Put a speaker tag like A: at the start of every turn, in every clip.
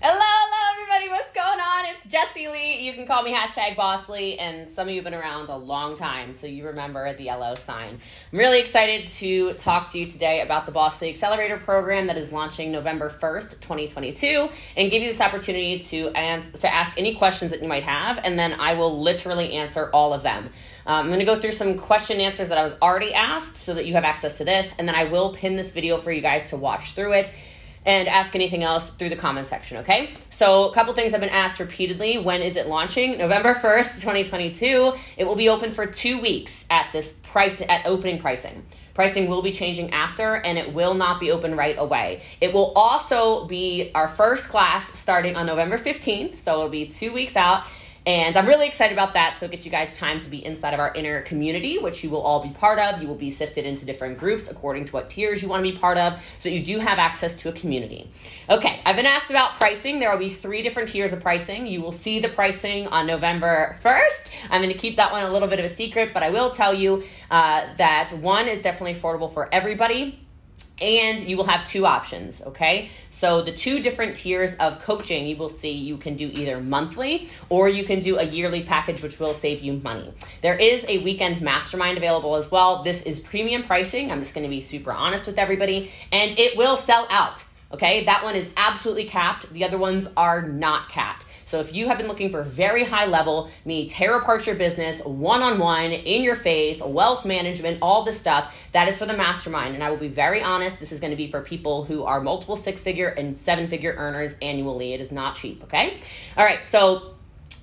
A: Hello, hello, everybody. What's going on? It's Jessie Lee. You can call me hashtag BossLee, and some of you have been around a long time, so you remember the yellow sign. I'm really excited to talk to you today about the BossLee Accelerator program that is launching November 1st, 2022, and give you this opportunity to, ans- to ask any questions that you might have, and then I will literally answer all of them. Um, I'm going to go through some question answers that I was already asked so that you have access to this, and then I will pin this video for you guys to watch through it and ask anything else through the comment section, okay? So, a couple things have been asked repeatedly. When is it launching? November 1st, 2022. It will be open for two weeks at this price, at opening pricing. Pricing will be changing after, and it will not be open right away. It will also be our first class starting on November 15th, so it'll be two weeks out. And I'm really excited about that. So, it gets you guys time to be inside of our inner community, which you will all be part of. You will be sifted into different groups according to what tiers you want to be part of. So, you do have access to a community. Okay, I've been asked about pricing. There will be three different tiers of pricing. You will see the pricing on November 1st. I'm going to keep that one a little bit of a secret, but I will tell you uh, that one is definitely affordable for everybody and you will have two options okay? So the two different tiers of coaching you will see you can do either monthly or you can do a yearly package which will save you money. There is a weekend mastermind available as well. This is premium pricing. I'm just going to be super honest with everybody. And it will sell out okay that one is absolutely capped the other ones are not capped so if you have been looking for very high level, me tear apart your business, one on one, in your face, wealth management, all this stuff, that is for the mastermind. And I will be very honest, this is going to be for people who are multiple six figure and seven figure earners annually. It is not cheap, okay? All right, so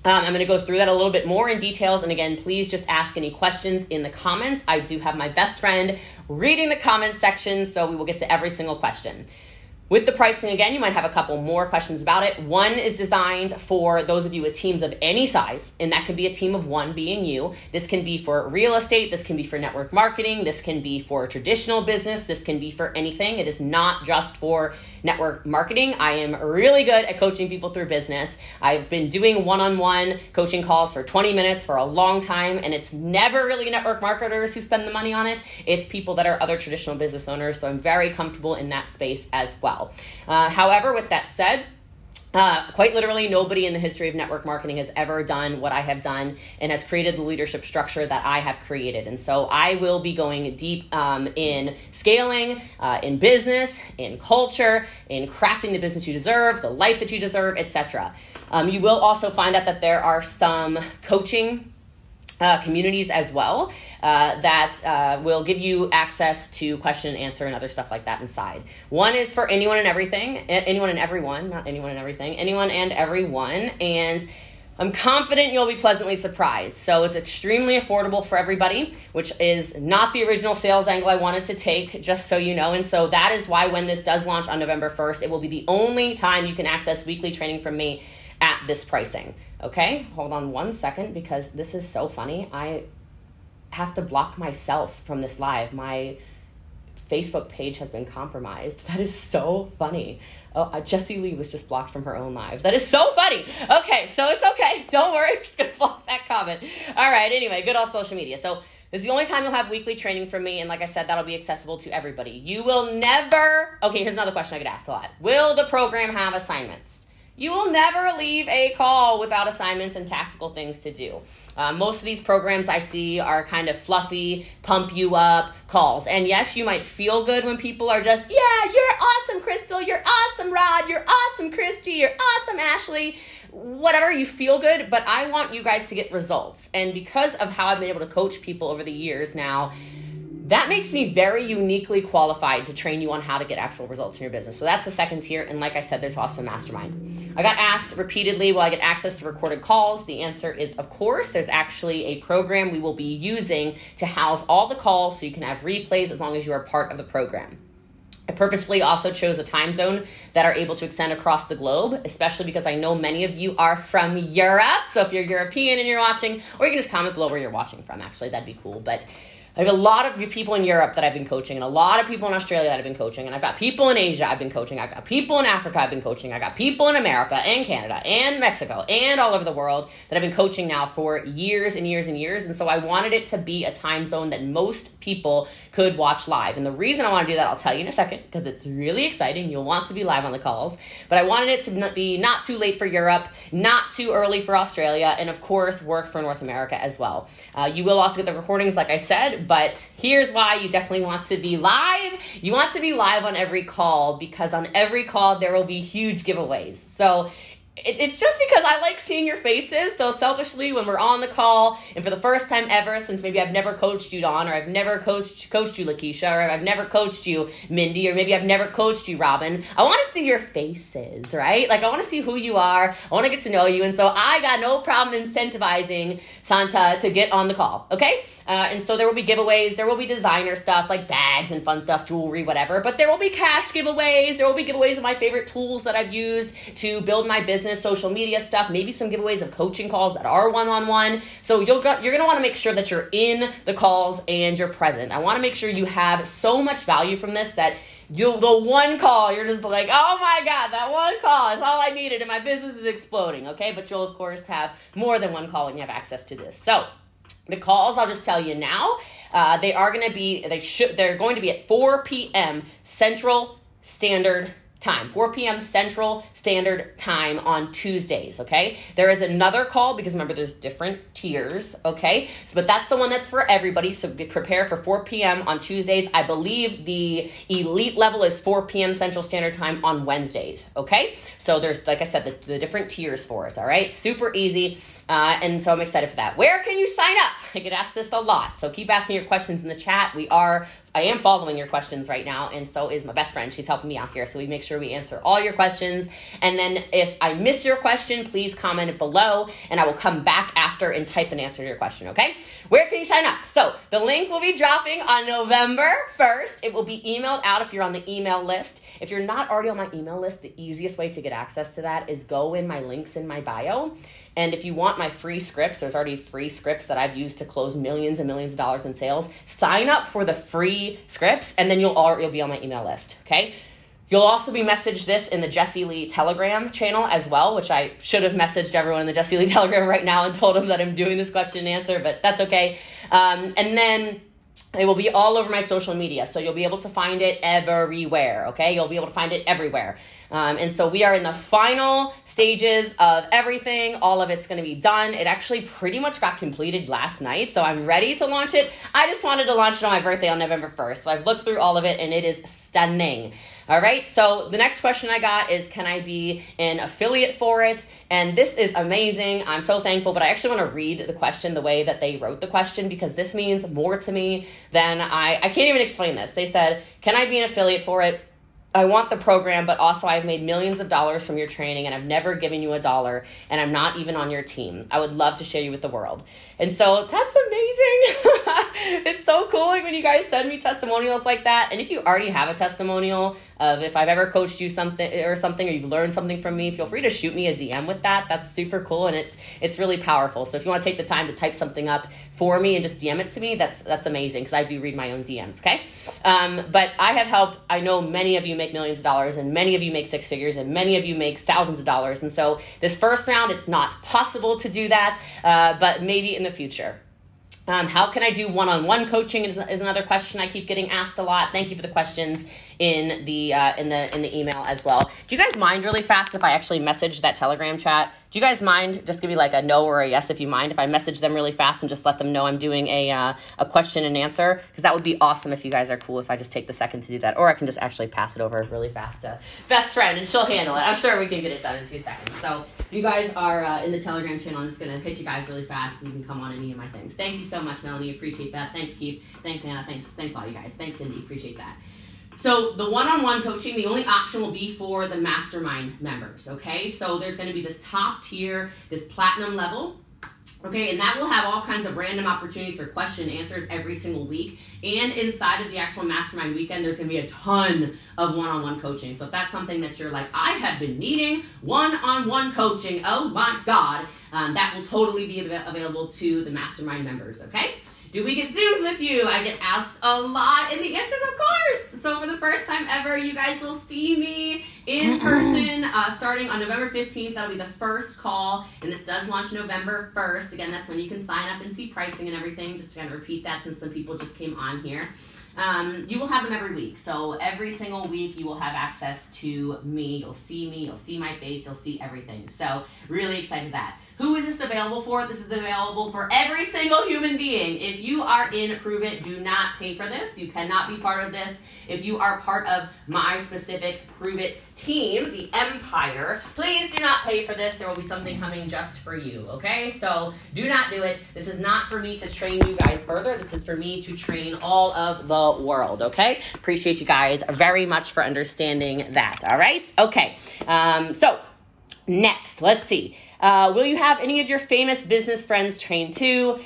A: um, I'm going to go through that a little bit more in details. And again, please just ask any questions in the comments. I do have my best friend reading the comments section, so we will get to every single question. With the pricing, again, you might have a couple more questions about it. One is designed for those of you with teams of any size, and that can be a team of one being you. This can be for real estate, this can be for network marketing, this can be for traditional business, this can be for anything. It is not just for network marketing. I am really good at coaching people through business. I've been doing one on one coaching calls for 20 minutes for a long time, and it's never really network marketers who spend the money on it. It's people that are other traditional business owners. So I'm very comfortable in that space as well well. Uh, however, with that said, uh, quite literally, nobody in the history of network marketing has ever done what I have done and has created the leadership structure that I have created. And so I will be going deep um, in scaling, uh, in business, in culture, in crafting the business you deserve, the life that you deserve, etc. Um, you will also find out that there are some coaching uh, communities as well uh, that uh, will give you access to question and answer and other stuff like that inside. One is for anyone and everything, anyone and everyone, not anyone and everything, anyone and everyone. And I'm confident you'll be pleasantly surprised. So it's extremely affordable for everybody, which is not the original sales angle I wanted to take, just so you know. And so that is why when this does launch on November 1st, it will be the only time you can access weekly training from me at this pricing. Okay, hold on one second because this is so funny. I have to block myself from this live. My Facebook page has been compromised. That is so funny. Oh, uh, Jessie Lee was just blocked from her own live. That is so funny. Okay, so it's okay. Don't worry. I'm just going to block that comment. All right, anyway, good on social media. So this is the only time you'll have weekly training from me. And like I said, that'll be accessible to everybody. You will never. Okay, here's another question I get asked a lot Will the program have assignments? You will never leave a call without assignments and tactical things to do. Uh, most of these programs I see are kind of fluffy, pump you up calls. And yes, you might feel good when people are just, yeah, you're awesome, Crystal. You're awesome, Rod. You're awesome, Christy. You're awesome, Ashley. Whatever, you feel good, but I want you guys to get results. And because of how I've been able to coach people over the years now, that makes me very uniquely qualified to train you on how to get actual results in your business. So that's the second tier. And like I said, there's also mastermind. I got asked repeatedly, will I get access to recorded calls? The answer is, of course. There's actually a program we will be using to house all the calls so you can have replays as long as you are part of the program. I purposefully also chose a time zone that are able to extend across the globe, especially because I know many of you are from Europe. So if you're European and you're watching, or you can just comment below where you're watching from, actually, that'd be cool. But I have a lot of people in Europe that I've been coaching, and a lot of people in Australia that I've been coaching, and I've got people in Asia I've been coaching, I've got people in Africa I've been coaching, I've got people in America and Canada and Mexico and all over the world that I've been coaching now for years and years and years. And so I wanted it to be a time zone that most people could watch live. And the reason I want to do that, I'll tell you in a second, because it's really exciting. You'll want to be live on the calls. But I wanted it to be not too late for Europe, not too early for Australia, and of course, work for North America as well. Uh, you will also get the recordings, like I said, but here's why you definitely want to be live. You want to be live on every call because on every call there will be huge giveaways. So it, it's just because I like seeing your faces. So selfishly, when we're on the call, and for the first time ever, since maybe I've never coached you, Don, or I've never coached coached you, Lakeisha, or I've never coached you, Mindy, or maybe I've never coached you, Robin. I want to see your faces, right? Like I want to see who you are. I want to get to know you, and so I got no problem incentivizing Santa to get on the call. Okay, uh, and so there will be giveaways. There will be designer stuff like bags and fun stuff, jewelry, whatever. But there will be cash giveaways. There will be giveaways of my favorite tools that I've used to build my business business, social media stuff, maybe some giveaways of coaching calls that are one on one. So you'll go, you're going to want to make sure that you're in the calls and you're present. I want to make sure you have so much value from this that you the one call you're just like oh my god that one call is all i needed and my business is exploding okay but you'll of course have more than one call and you have access to this so the calls i'll just tell you now uh, they are going to be they should they're going to be at 4 p.m central standard time, 4 p.m. Central Standard Time on Tuesdays, okay? There is another call because remember there's different tiers, okay? So but that's the one that's for everybody. So prepare for 4 p.m. on Tuesdays. I believe the elite level is 4 p.m. Central Standard Time on Wednesdays, okay? So there's like I said the, the different tiers for it, all right? Super easy. Uh, and so I'm excited for that. Where can you sign up? I get asked this a lot. So keep asking your questions in the chat. We are I am following your questions right now, and so is my best friend. She's helping me out here. So we make sure we answer all your questions. And then if I miss your question, please comment it below, and I will come back after and type an answer to your question, okay? Where can you sign up? So the link will be dropping on November 1st. It will be emailed out if you're on the email list. If you're not already on my email list, the easiest way to get access to that is go in my links in my bio and if you want my free scripts, there's already free scripts that I've used to close millions and millions of dollars in sales. Sign up for the free scripts, and then you'll all, you'll be on my email list. Okay. You'll also be messaged this in the Jessie Lee Telegram channel as well, which I should have messaged everyone in the Jessie Lee Telegram right now and told them that I'm doing this question and answer, but that's okay. Um, and then it will be all over my social media, so you'll be able to find it everywhere, okay? You'll be able to find it everywhere. Um, and so we are in the final stages of everything. All of it's going to be done. It actually pretty much got completed last night, so I'm ready to launch it. I just wanted to launch it on my birthday on November 1st. So I've looked through all of it, and it is stunning. All right, so the next question I got is Can I be an affiliate for it? And this is amazing. I'm so thankful, but I actually want to read the question the way that they wrote the question because this means more to me than I, I can't even explain this. They said, Can I be an affiliate for it? I want the program, but also I've made millions of dollars from your training and I've never given you a dollar and I'm not even on your team. I would love to share you with the world. And so that's amazing. it's so cool when you guys send me testimonials like that. And if you already have a testimonial, of if I've ever coached you something or something or you've learned something from me, feel free to shoot me a DM with that. That's super cool and it's it's really powerful. So if you want to take the time to type something up for me and just DM it to me, that's that's amazing because I do read my own DMs. Okay, um, but I have helped. I know many of you make millions of dollars and many of you make six figures and many of you make thousands of dollars. And so this first round, it's not possible to do that, uh, but maybe in the future. Um, how can I do one on one coaching is, is another question I keep getting asked a lot. Thank you for the questions in the uh, in the in the email as well. Do you guys mind really fast if I actually message that Telegram chat? Do you guys mind? Just give me like a no or a yes if you mind if I message them really fast and just let them know I'm doing a uh, a question and answer because that would be awesome if you guys are cool if I just take the second to do that or I can just actually pass it over really fast to best friend and she'll handle it. I'm sure we can get it done in two seconds. So you guys are uh, in the Telegram channel, I'm just gonna hit you guys really fast and you can come on any of my things. Thank you so much, Melanie. Appreciate that. Thanks, Keith. Thanks, Anna. Thanks, thanks all you guys. Thanks, Cindy. Appreciate that. So the one-on-one coaching, the only option will be for the mastermind members, okay? So there's to be this top tier, this platinum level, Okay, and that will have all kinds of random opportunities for question answers every single week. And inside of the actual mastermind weekend, there's gonna be a ton of one on one coaching. So if that's something that you're like, I have been needing one on one coaching, oh my God, um, that will totally be av- available to the mastermind members, okay? Do we get Zooms with you? I get asked a lot, and the answer is of course. So, for the first time ever, you guys will see me in person uh, starting on November 15th. That'll be the first call, and this does launch November 1st. Again, that's when you can sign up and see pricing and everything, just to kind of repeat that since some people just came on here. Um, you will have them every week. So every single week, you will have access to me. You'll see me. You'll see my face. You'll see everything. So really excited that. Who is this available for? This is available for every single human being. If you are in Pruvit, do not pay for this. You cannot be part of this. If you are part of my specific Pruvit team, the Empire, please do not pay for this. There will be something coming just for you, okay? So do not do it. This is not for me to train you guys further. This is for me to train all of the world, okay? Appreciate you guys very much for understanding that, all right? Okay, um, so next, let's see. Uh, will you have any of your famous business friends train too?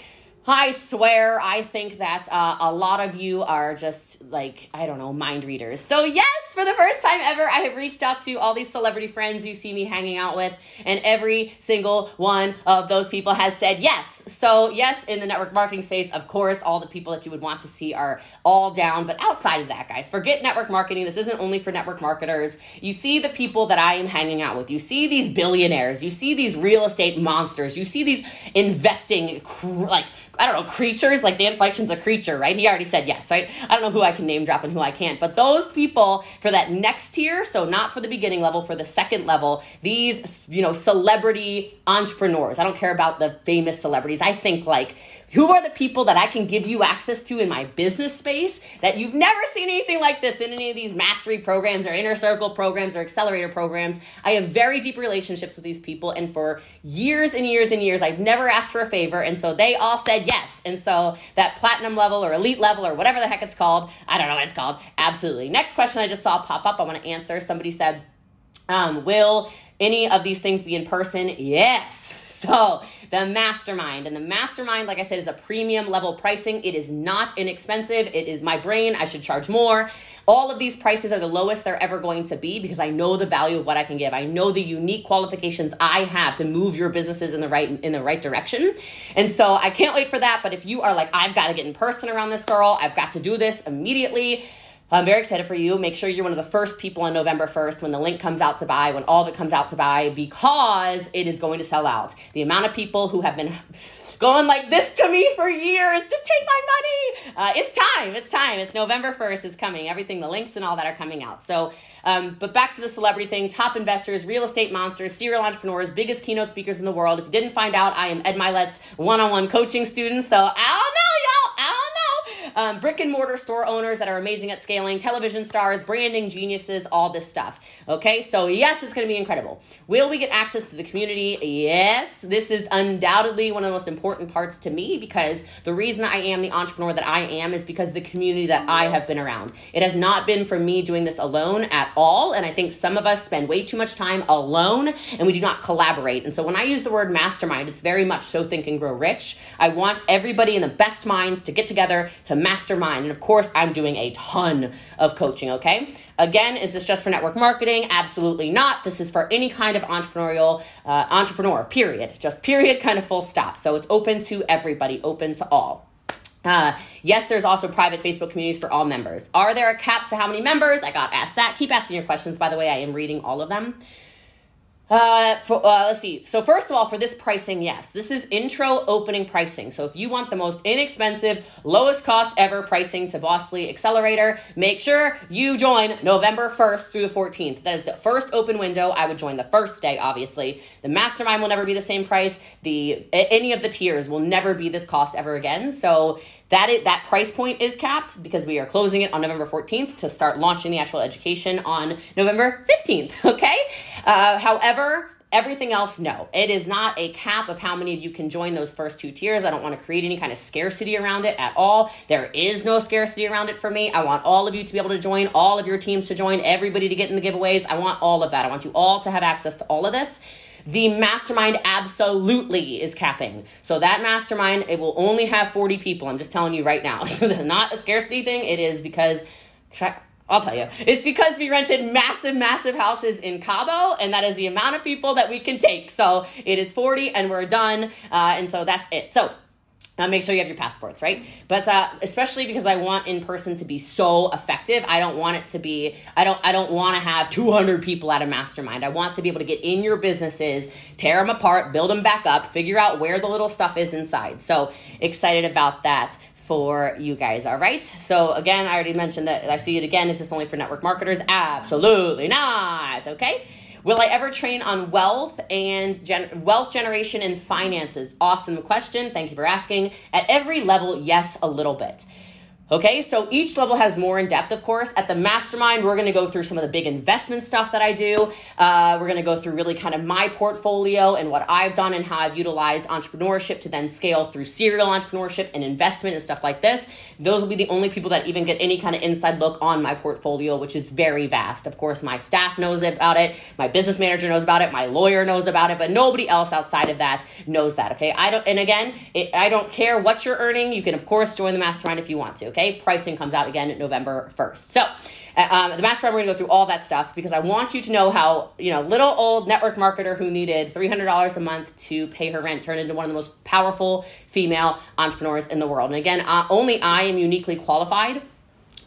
A: I swear, I think that uh, a lot of you are just like, I don't know, mind readers. So, yes, for the first time ever, I have reached out to all these celebrity friends you see me hanging out with, and every single one of those people has said yes. So, yes, in the network marketing space, of course, all the people that you would want to see are all down. But outside of that, guys, forget network marketing. This isn't only for network marketers. You see the people that I am hanging out with, you see these billionaires, you see these real estate monsters, you see these investing, like, I don't know, creatures, like Dan Fleyshman's a creature, right? He already said yes, right? I don't know who I can name drop and who I can't, but those people for that next tier, so not for the beginning level, for the second level, these, you know, celebrity entrepreneurs. I don't care about the famous celebrities. I think like, who are the people that I can give you access to in my business space that you've never seen anything like this in any of these mastery programs or inner circle programs or accelerator programs? I have very deep relationships with these people, and for years and years and years, I've never asked for a favor, and so they all said yes. And so that platinum level or elite level or whatever the heck it's called, I don't know what it's called, absolutely. Next question I just saw pop up, I want to answer. Somebody said, um, will any of these things be in person? Yes. So the mastermind and the mastermind, like I said, is a premium level pricing. It is not inexpensive. It is my brain. I should charge more. All of these prices are the lowest they're ever going to be because I know the value of what I can give. I know the unique qualifications I have to move your businesses in the right in the right direction. And so I can't wait for that. But if you are like, I've got to get in person around this girl, I've got to do this immediately I'm very excited for you. Make sure you're one of the first people on November 1st when the link comes out to buy, when all of it comes out to buy, because it is going to sell out. The amount of people who have been going like this to me for years, just take my money. Uh, it's time. It's time. It's November 1st. It's coming. Everything, the links and all that are coming out. So, um, but back to the celebrity thing top investors, real estate monsters, serial entrepreneurs, biggest keynote speakers in the world. If you didn't find out, I am Ed Mylett's one on one coaching student. So, I don't know, y'all. Um, brick and mortar store owners that are amazing at scaling, television stars, branding geniuses, all this stuff. Okay, so yes, it's going to be incredible. Will we get access to the community? Yes, this is undoubtedly one of the most important parts to me because the reason I am the entrepreneur that I am is because the community that I have been around. It has not been for me doing this alone at all, and I think some of us spend way too much time alone and we do not collaborate. And so when I use the word mastermind, it's very much so think and grow rich. I want everybody in the best minds to get together to mastermind. And of course, I'm doing a ton of coaching, okay? Again, is this just for network marketing? Absolutely not. This is for any kind of entrepreneurial uh, entrepreneur, period. Just period, kind of full stop. So it's open to everybody, open to all. Uh, yes, there's also private Facebook communities for all members. Are there a cap to how many members? I got asked that. Keep asking your questions, by the way. I am reading all of them. Uh, for, uh, let's see. So first of all, for this pricing, yes, this is intro opening pricing. So if you want the most inexpensive, lowest cost ever pricing to BossLee Accelerator, make sure you join November 1st through the 14th. That is the first open window. I would join the first day, obviously. The mastermind will never be the same price. The any of the tiers will never be this cost ever again. So that is, that price point is capped because we are closing it on November 14th to start launching the actual education on November 15th. Okay. Uh, however, Everything else, no. It is not a cap of how many of you can join those first two tiers. I don't want to create any kind of scarcity around it at all. There is no scarcity around it for me. I want all of you to be able to join, all of your teams to join, everybody to get in the giveaways. I want all of that. I want you all to have access to all of this. The mastermind absolutely is capping. So that mastermind, it will only have 40 people. I'm just telling you right now. not a scarcity thing. It is because I'll tell you. It's because we rented massive, massive houses in Cabo, and that is the amount of people that we can take. So it is 40, and we're done. Uh, and so that's it. So uh, make sure you have your passports, right? But uh, especially because I want in person to be so effective, I don't want it to be. I don't. I don't want to have 200 people at a mastermind. I want to be able to get in your businesses, tear them apart, build them back up, figure out where the little stuff is inside. So excited about that for you guys. All right. So again, I already mentioned that I see it again. Is this only for network marketers? Absolutely not. Okay. Will I ever train on wealth and gen- wealth generation and finances? Awesome question. Thank you for asking. At every level, yes, a little bit. Okay, so each level has more in depth, of course. At the mastermind, we're gonna go through some of the big investment stuff that I do. Uh, we're gonna go through really kind of my portfolio and what I've done and how I've utilized entrepreneurship to then scale through serial entrepreneurship and investment and stuff like this. Those will be the only people that even get any kind of inside look on my portfolio, which is very vast. Of course, my staff knows about it, my business manager knows about it, my lawyer knows about it, but nobody else outside of that knows that. Okay, I don't, and again, it, I don't care what you're earning. You can, of course, join the mastermind if you want to. Okay. Pricing comes out again November 1st. So, uh, um, the mastermind, we're gonna go through all that stuff because I want you to know how, you know, little old network marketer who needed $300 a month to pay her rent turned into one of the most powerful female entrepreneurs in the world. And again, uh, only I am uniquely qualified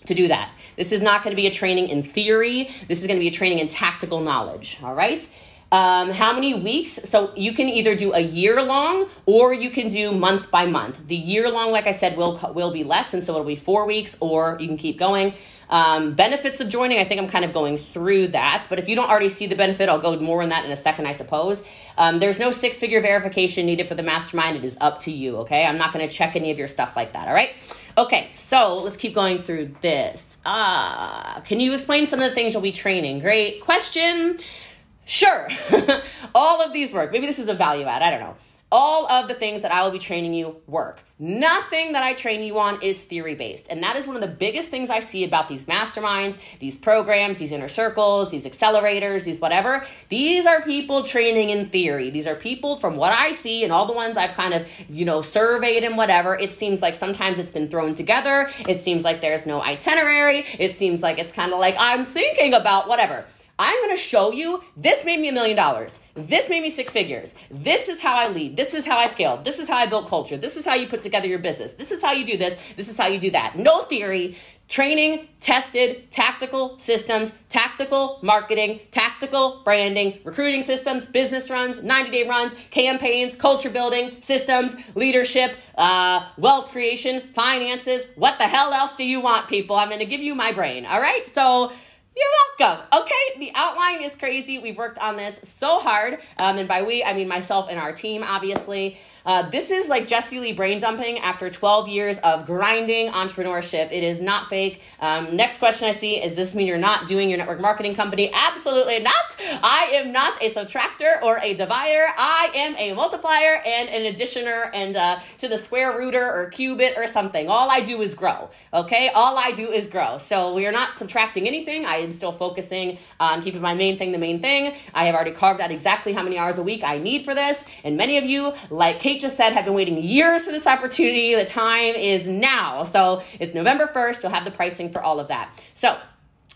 A: to do that. This is not going to be a training in theory. This is going to be a training in tactical knowledge. All right. Um, how many weeks? So you can either do a year long or you can do month by month. The year long, like I said, will will be less, and so it'll be four weeks, or you can keep going. Um, benefits of joining, I think I'm kind of going through that, but if you don't already see the benefit, I'll go more on that in a second, I suppose. Um, there's no six figure verification needed for the mastermind. It is up to you, okay? I'm not going to check any of your stuff like that, all right? Okay, so let's keep going through this. Ah, can you explain some of the things you'll be training? Great question. Sure, all of these work. Maybe this is a value add, I don't know. All of the things that I will be training you work. Nothing that I train you on is theory based. And that is one of the biggest things I see about these masterminds, these programs, these inner circles, these accelerators, these whatever. These are people training in theory. These are people from what I see and all the ones I've kind of, you know, surveyed and whatever. It seems like sometimes it's been thrown together. It seems like there's no itinerary. It seems like it's kind of like I'm thinking about whatever. I'm going to show you this made me a million dollars. This made me six figures. This is how I lead. This is how I scale. This is how I built culture. This is how you put together your business. This is how you do this. This is how you do that. No theory, training, tested, tactical systems, tactical marketing, tactical branding, recruiting systems, business runs, 90 day runs, campaigns, culture building, systems, leadership, uh, wealth creation, finances. What the hell else do you want, people? I'm going to give you my brain. All right. So, you're welcome. Okay, the outline is crazy. We've worked on this so hard. Um, and by we, I mean myself and our team, obviously. Uh, this is like Jessie Lee brain dumping after 12 years of grinding entrepreneurship. It is not fake. Um, next question I see is this mean you're not doing your network marketing company? Absolutely not. I am not a subtractor or a divider. I am a multiplier and an additioner and uh, to the square rooter or cubit or something. All I do is grow. Okay, all I do is grow. So we are not subtracting anything. I am still focusing on keeping my main thing the main thing. I have already carved out exactly how many hours a week I need for this, and many of you, like Kate just said, have been waiting years for this opportunity. The time is now. So it's November 1st. You'll have the pricing for all of that. So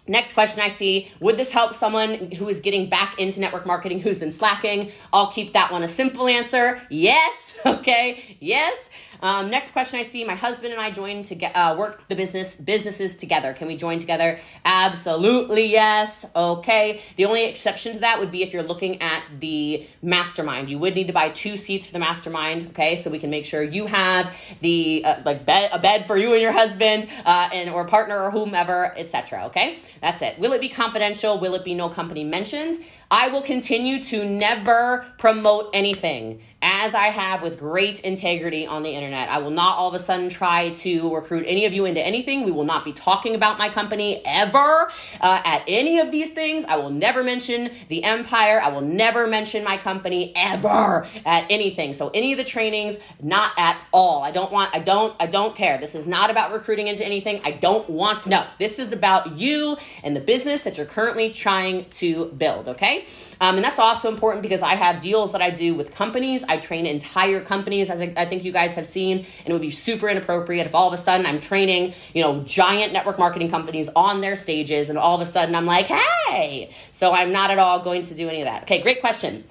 A: Next question I see Would this help someone who is getting back into network marketing who's been slacking? I'll keep that one a simple answer. Yes. Okay. Yes. Um, next question I see my husband and I joined to get, uh, work the business businesses together. Can we join together? Absolutely yes. Okay. The only exception to that would be if you're looking at the mastermind. You would need to buy two seats for the mastermind. Okay. So we can make sure you have the uh, like bed, a bed for you and your husband uh, and or partner or whomever, etc. Okay. That's it. Will it be confidential? Will it be no company mentioned? I will continue to never promote anything as I have with great integrity on the internet. I will not all of a sudden try to recruit any of you into anything. We will not be talking about my company ever uh, at any of these things. I will never mention the empire. I will never mention my company ever at anything. So any of the trainings, not at all. I don't want, I don't, I don't care. This is not about recruiting into anything. I don't want, no, this is about you and the business that you're currently trying to build, okay? Um, and that's also important because I have deals that I do with companies. I train entire companies, as I think you guys have seen, and it would be super inappropriate if all of a sudden I'm training, you know, giant network marketing companies on their stages, and all of a sudden I'm like, hey. So I'm not at all going to do any of that. Okay, great question.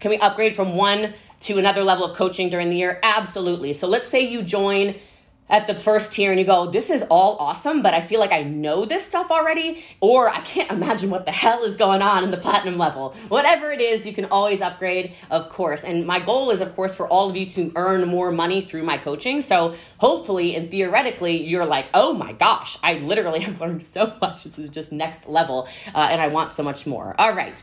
A: Can we upgrade from one to another level of coaching during the year? Absolutely. So let's say you join at the first tier and you go, this is all awesome, but I feel like I know this stuff already, or I can't imagine what the hell is going on in the platinum level. Whatever it is, you can always upgrade, of course. And my goal is, of course, for all of you to earn more money through my coaching. So hopefully and theoretically, you're like, oh my gosh, I literally have learned so much. This is just next level, uh, and I want so much more. All right.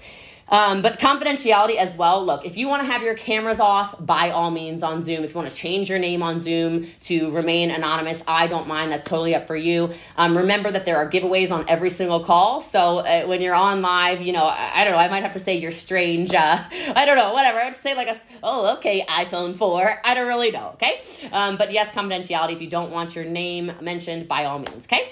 A: Um, but confidentiality as well. Look, if you want to have your cameras off, by all means on Zoom. If you want to change your name on Zoom to remain anonymous, I don't mind. That's totally up for you. Um, remember that there are giveaways on every single call. So uh, when you're on live, you know, I, I, don't know, I might have to say you're strange. Uh, I don't know, whatever. I would say like a, oh, okay, iPhone 4. I don't really know, okay? Um, but yes, confidentiality. If you don't want your name mentioned, by all means, okay?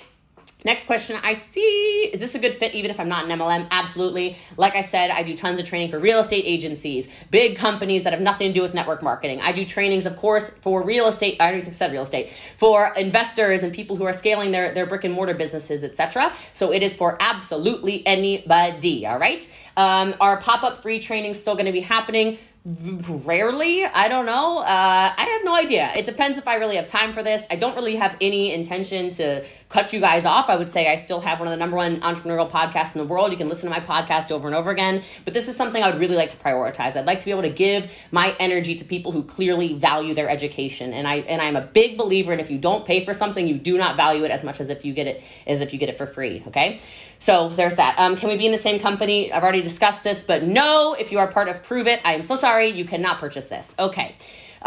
A: Next question I see is this a good fit even if I'm not an MLM? Absolutely. Like I said, I do tons of training for real estate agencies, big companies that have nothing to do with network marketing. I do trainings, of course, for real estate, I already said real estate, for investors and people who are scaling their, their brick and mortar businesses, etc. So it is for absolutely anybody, all right? Um, our pop up free training still going to be happening rarely? I don't know. Uh, i have no idea. It depends if i really have time for this. I don't really have any intention to cut you guys off. I would say i still have one of the number one entrepreneurial podcasts in the world. You can listen to my podcast over and over again. But this is something i would really like to prioritize. I'd like to be able to give my energy to people who clearly value their education. And i and i'm a big believer in if you don't pay for something you do not value it as much as if you get it as if you get it for free okay? So there's that. Um, can we be in the same company? I've already discussed this but no if you are part of Pruvit i am so sorry sorry, you cannot purchase this. Okay.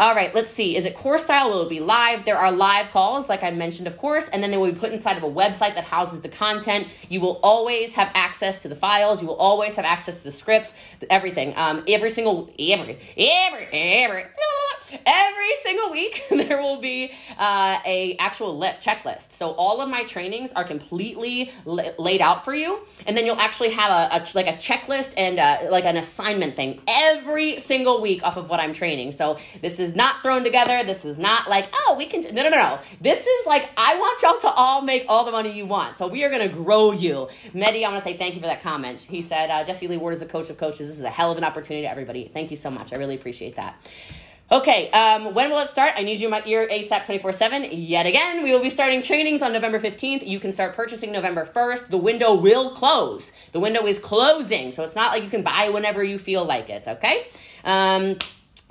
A: All right, let's see. Is it course style? Will it be live? There are live calls, like I mentioned, of course, and then they will be put inside of a website that houses the content. You will always have access to the files. You will always have access to the scripts, everything. Um, every single, every, every, every, every single week there will be uh, a actual checklist. So all of my trainings are completely laid out for you, and then you'll actually have a, a like a checklist and uh, like an assignment thing every single week off of what I'm training. So this is not thrown together. This is not like, oh, we can. No, no, no, no. This is like, I want y'all to all make all the money you want. So we are going to grow you. Medi, I want to say thank you for that comment. He said, uh, Jessie Lee Ward is the coach of coaches. This is a hell of an opportunity to everybody. Thank you so much. I really appreciate that. Okay, um, when will it start? I need you in my ear ASAP 24 7. Yet again, we will be starting trainings on November 15th. You can start purchasing November 1st. The window will close. The window is closing, so it's not like you can buy whenever you feel like it, okay? Um,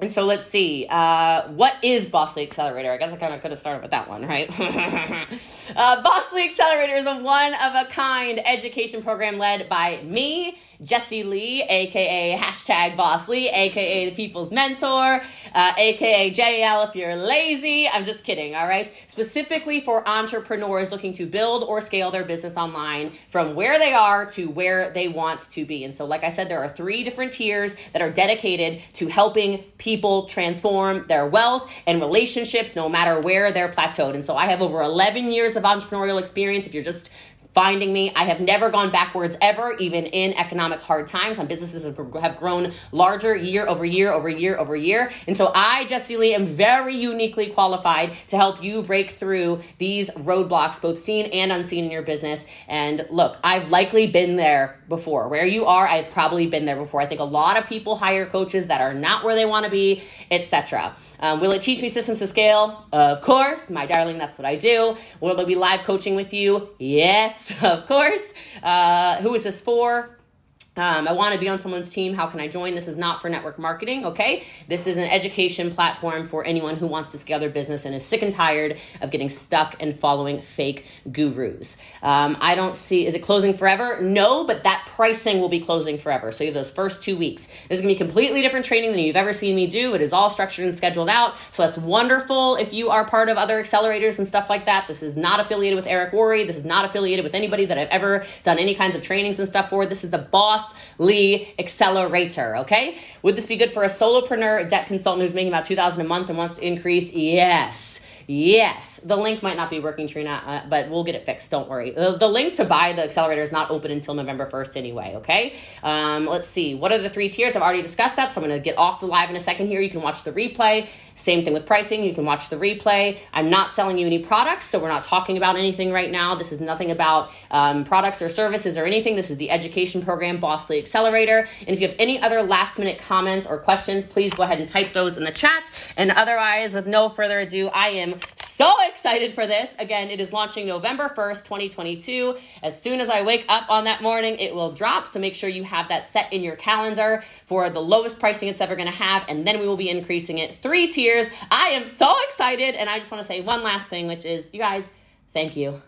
A: and so let's see. Uh, what is BossLee Accelerator? I guess I kind of could have started with that one, right? uh, BossLee Accelerator is a one of a kind education program led by me Jessie Lee, aka hashtag Boss Lee, aka the people's mentor, uh, aka JL if you're lazy. I'm just kidding, all right? Specifically for entrepreneurs looking to build or scale their business online from where they are to where they want to be. And so, like I said, there are three different tiers that are dedicated to helping people transform their wealth and relationships no matter where they're plateaued. And so, I have over 11 years of entrepreneurial experience. If you're just finding me. I have never gone backwards ever, even in economic hard times. My businesses have grown larger year over year over year over year. And so I, Jessie Lee, am very uniquely qualified to help you break through these roadblocks, both seen and unseen in your business. And look, I've likely been there before. Where you are, I've probably been there before. I think a lot of people hire coaches that are not where they want to be, etc. Um, will it teach me systems to scale? Of course, my darling, that's what I do. Will there be live coaching with you? Yes, of course. Uh, who is this for? Um, I want to be on someone's team. How can I join? This is not for network marketing, okay? This is an education platform for anyone who wants to scale their business and is sick and tired of getting stuck and following fake gurus. Um, I don't see, is it closing forever? No, but that pricing will be closing forever. So you have those first two weeks. This is going to be completely different training than you've ever seen me do. It is all structured and scheduled out. So that's wonderful if you are part of other accelerators and stuff like that. This is not affiliated with Eric Worre. This is not affiliated with anybody that I've ever done any kinds of trainings and stuff for. This is the Boss Lee Accelerator, okay? Would this be good for a solopreneur debt consultant who's making about 2000 a month and wants to increase? Yes. Yes, the link might not be working, Trina, uh, but we'll get it fixed. Don't worry. The, the, link to buy the accelerator is not open until November 1st anyway, okay? Um, let's see. What are the three tiers? I've already discussed that, so I'm going to get off the live in a second here. You can watch the replay. Same thing with pricing. You can watch the replay. I'm not selling you any products, so we're not talking about anything right now. This is nothing about um, products or services or anything. This is the education program, Boss Lee Accelerator. And if you have any other last minute comments or questions, please go ahead and type those in the chat. And otherwise, with no further ado, I am so excited for this. Again, it is launching November 1st, 2022. As soon as I wake up on that morning, it will drop. So make sure you have that set in your calendar for the lowest pricing it's ever going to have. And then we will be increasing it three tiers. I am so excited. And I just want to say one last thing, which is you guys, thank you.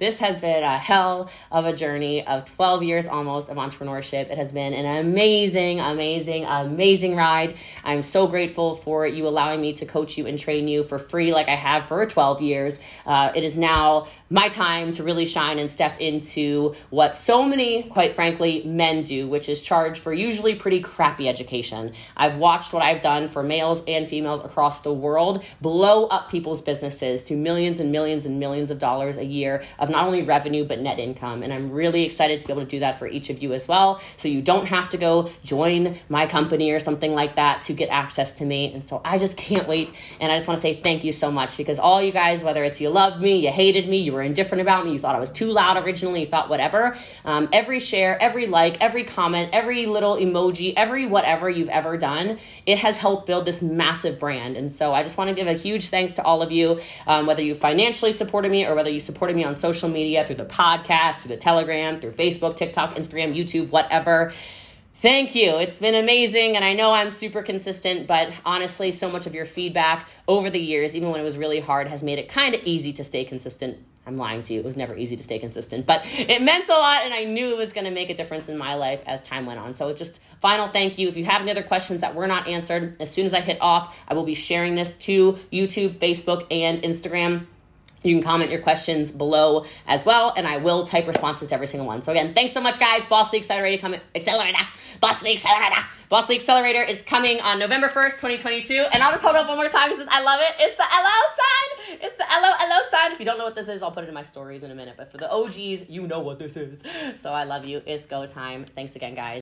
A: This has been a hell of a journey of 12 years almost of entrepreneurship. It has been an amazing, amazing, amazing ride. I'm so grateful for you allowing me to coach you and train you for free, like I have for 12 years. Uh, it is now my time to really shine and step into what so many, quite frankly, men do, which is charge for usually pretty crappy education. I've watched what I've done for males and females across the world blow up people's businesses to millions and millions and millions of dollars a year of not only revenue but net income. And I'm really excited to be able to do that for each of you as well. So you don't have to go join my company or something like that to get access to me. And so I just can't wait. And I just want to say thank you so much because all you guys, whether it's you loved me, you hated me, you were were indifferent about me, you thought I was too loud originally, you thought whatever. Um, every share, every like, every comment, every little emoji, every whatever you've ever done, it has helped build this massive brand. And so I just want to give a huge thanks to all of you, um, whether you financially supported me or whether you supported me on social media through the podcast, through the Telegram, through Facebook, TikTok, Instagram, YouTube, whatever. Thank you. It's been amazing. And I know I'm super consistent, but honestly, so much of your feedback over the years, even when it was really hard, has made it kind of easy to stay consistent I'm lying to you. It was never easy to stay consistent, but it meant a lot, and I knew it was going to make a difference in my life as time went on. So, just final thank you. If you have any other questions that were not answered, as soon as I hit off, I will be sharing this to YouTube, Facebook, and Instagram. You can comment your questions below as well, and I will type responses to every single one. So again, thanks so much, guys. Boss Accelerator coming accelerator. Boss Accelerator. Boss Accelerator is coming on November 1st, 2022. And I'll just hold up one more time because I love it. It's the LO sign. It's the LO LO sign. If you don't know what this is, I'll put it in my stories in a minute. But for the OGs, you know what this is. So I love you. It's go time. Thanks again, guys.